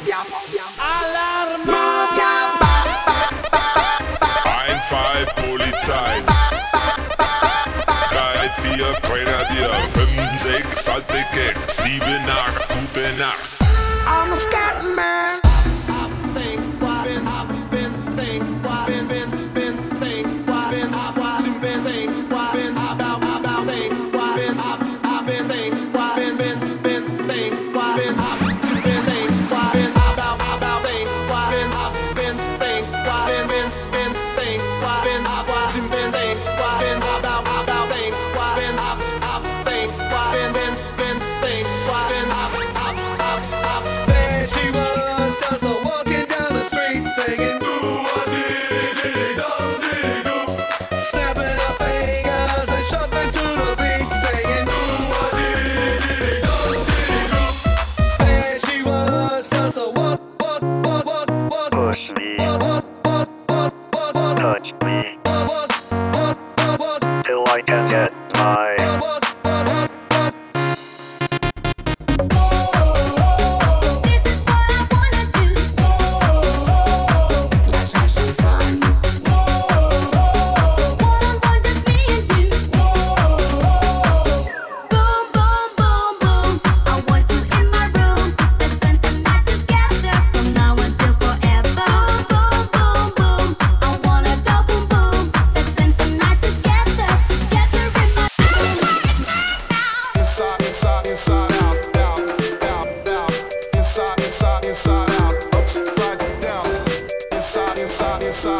Alarm! Eins, zwei, Polizei. Drei, vier, Grenadier. Fünf, sechs, alte Keks. Sieben, acht, gute Nacht. I'm a Scatman. Push me. Touch me. Till I can get my.